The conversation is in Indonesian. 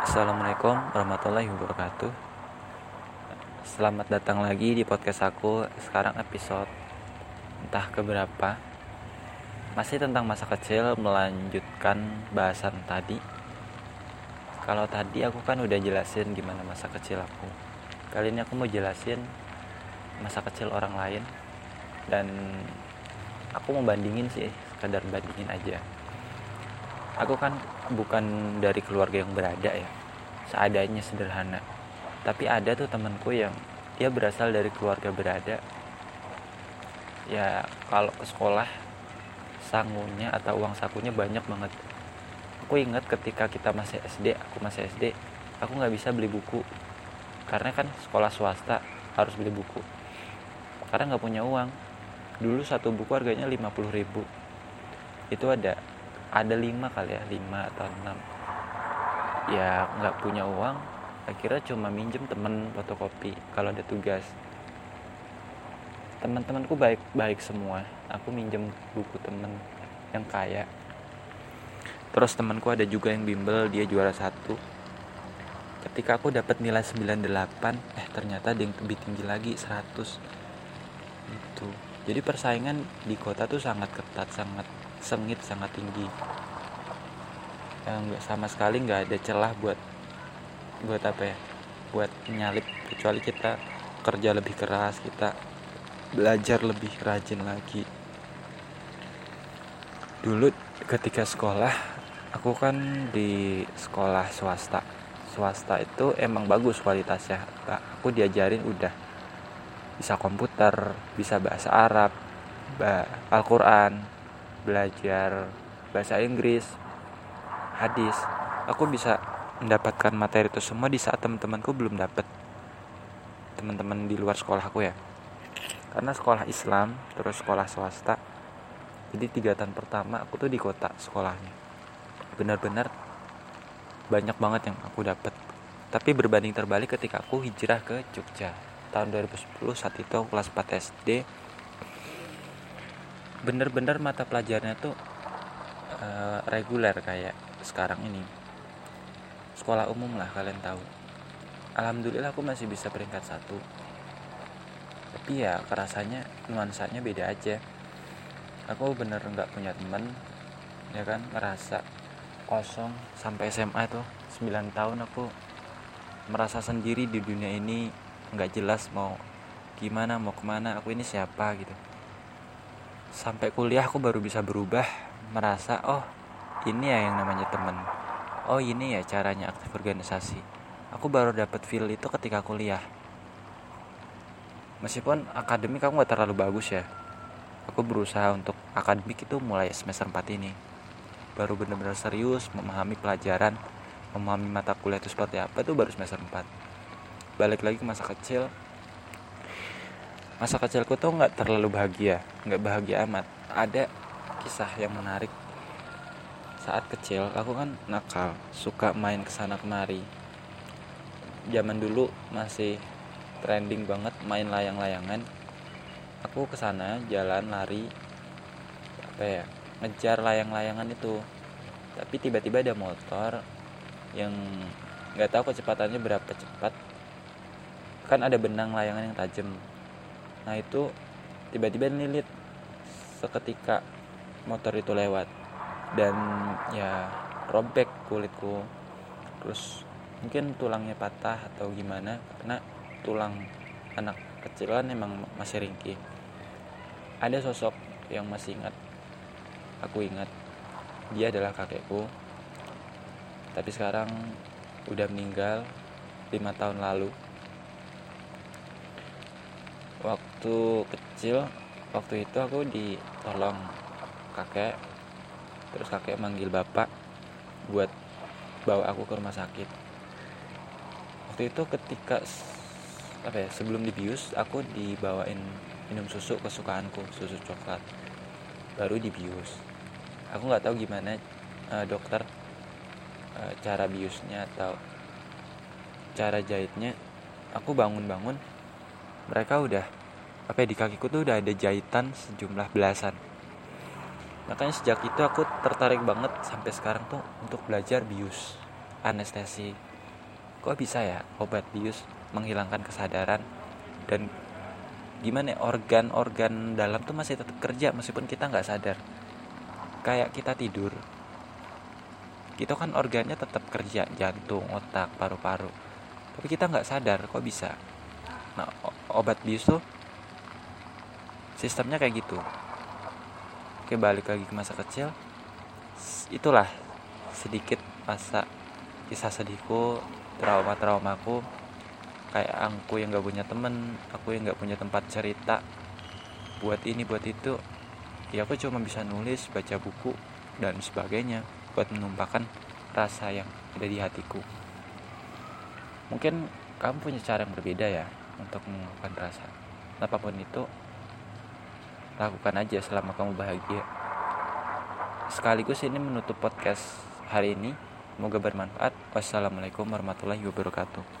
Assalamualaikum warahmatullahi wabarakatuh. Selamat datang lagi di podcast aku. Sekarang episode entah keberapa. Masih tentang masa kecil melanjutkan bahasan tadi. Kalau tadi aku kan udah jelasin gimana masa kecil aku. Kali ini aku mau jelasin masa kecil orang lain. Dan aku mau bandingin sih, sekadar bandingin aja aku kan bukan dari keluarga yang berada ya. Seadanya sederhana. Tapi ada tuh temanku yang dia berasal dari keluarga berada. Ya kalau ke sekolah sangunya atau uang sakunya banyak banget. Aku ingat ketika kita masih SD aku masih SD aku nggak bisa beli buku. Karena kan sekolah swasta harus beli buku. Karena nggak punya uang. Dulu satu buku harganya 50 ribu. Itu ada ada lima kali ya lima atau enam. Ya nggak punya uang akhirnya cuma minjem temen fotokopi kalau ada tugas. Teman-temanku baik baik semua. Aku minjem buku temen yang kaya. Terus temanku ada juga yang bimbel dia juara satu. Ketika aku dapat nilai 98 eh ternyata ada yang lebih tinggi lagi 100 itu jadi persaingan di kota tuh sangat ketat sangat sengit sangat tinggi. Yang nggak sama sekali nggak ada celah buat buat apa ya buat nyalip kecuali kita kerja lebih keras kita belajar lebih rajin lagi. Dulu ketika sekolah aku kan di sekolah swasta. Swasta itu emang bagus kualitasnya aku diajarin udah bisa komputer bisa bahasa Arab Al-Quran belajar bahasa Inggris hadis aku bisa mendapatkan materi itu semua di saat teman-temanku belum dapat teman-teman di luar sekolah aku ya. Karena sekolah Islam terus sekolah swasta jadi tiga tahun pertama aku tuh di kota sekolahnya. Benar-benar banyak banget yang aku dapat tapi berbanding terbalik ketika aku hijrah ke Jogja. Tahun 2010 saat itu kelas 4 SD bener-bener mata pelajarannya tuh uh, reguler kayak sekarang ini. Sekolah umum lah kalian tahu. Alhamdulillah aku masih bisa peringkat satu. Tapi ya kerasanya nuansanya beda aja. Aku bener nggak punya temen ya kan ngerasa kosong. Sampai SMA tuh 9 tahun aku merasa sendiri di dunia ini. Nggak jelas mau gimana mau ke mana aku ini siapa gitu sampai kuliah aku baru bisa berubah merasa oh ini ya yang namanya temen. Oh ini ya caranya aktif organisasi. Aku baru dapat feel itu ketika kuliah. Meskipun akademik aku gak terlalu bagus ya. Aku berusaha untuk akademik itu mulai semester 4 ini. Baru benar-benar serius memahami pelajaran memahami mata kuliah itu seperti apa itu baru semester 4 balik lagi ke masa kecil masa kecilku tuh nggak terlalu bahagia nggak bahagia amat. Ada kisah yang menarik. Saat kecil aku kan nakal suka main ke sana kemari. Zaman dulu masih trending banget main layang-layangan. Aku ke sana jalan lari apa ya ngejar layang-layangan itu. Tapi tiba-tiba ada motor yang nggak tahu kecepatannya berapa cepat. Kan ada benang layangan yang tajam nah itu tiba-tiba nilit seketika motor itu lewat. Dan ya robek kulitku. Terus mungkin tulangnya patah atau gimana karena tulang anak kecilan emang masih ringkih. Ada sosok yang masih ingat aku ingat. Dia adalah kakekku. Tapi sekarang udah meninggal lima tahun lalu waktu kecil waktu itu aku ditolong kakek. Terus kakek manggil bapak buat bawa aku ke rumah sakit. Waktu itu ketika apa ya sebelum dibius aku dibawain minum susu kesukaanku susu coklat. Baru dibius. Aku nggak tahu gimana uh, dokter uh, cara biusnya atau cara jahitnya. Aku bangun-bangun mereka udah apa ya, di kakiku tuh udah ada jahitan sejumlah belasan. Makanya sejak itu aku tertarik banget sampai sekarang tuh untuk belajar bius anestesi. Kok bisa ya obat bius menghilangkan kesadaran? Dan gimana ya, organ-organ dalam tuh masih tetap kerja meskipun kita nggak sadar. Kayak kita tidur itu kan organnya tetap kerja jantung otak paru-paru. Tapi kita nggak sadar kok bisa? Nah obat bius tuh sistemnya kayak gitu. Oke balik lagi ke masa kecil. Itulah sedikit masa kisah sedihku trauma-traumaku. Kayak aku yang gak punya temen aku yang gak punya tempat cerita. Buat ini buat itu. Ya aku cuma bisa nulis baca buku dan sebagainya buat menumpahkan rasa yang ada di hatiku. Mungkin kamu punya cara yang berbeda ya untuk mengungkapkan rasa apa pun itu lakukan aja selama kamu bahagia sekaligus ini menutup podcast hari ini Semoga bermanfaat. Wassalamualaikum warahmatullahi wabarakatuh.